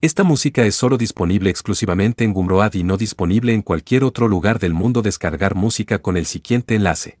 Esta música es solo disponible exclusivamente en Gumroad y no disponible en cualquier otro lugar del mundo. Descargar música con el siguiente enlace.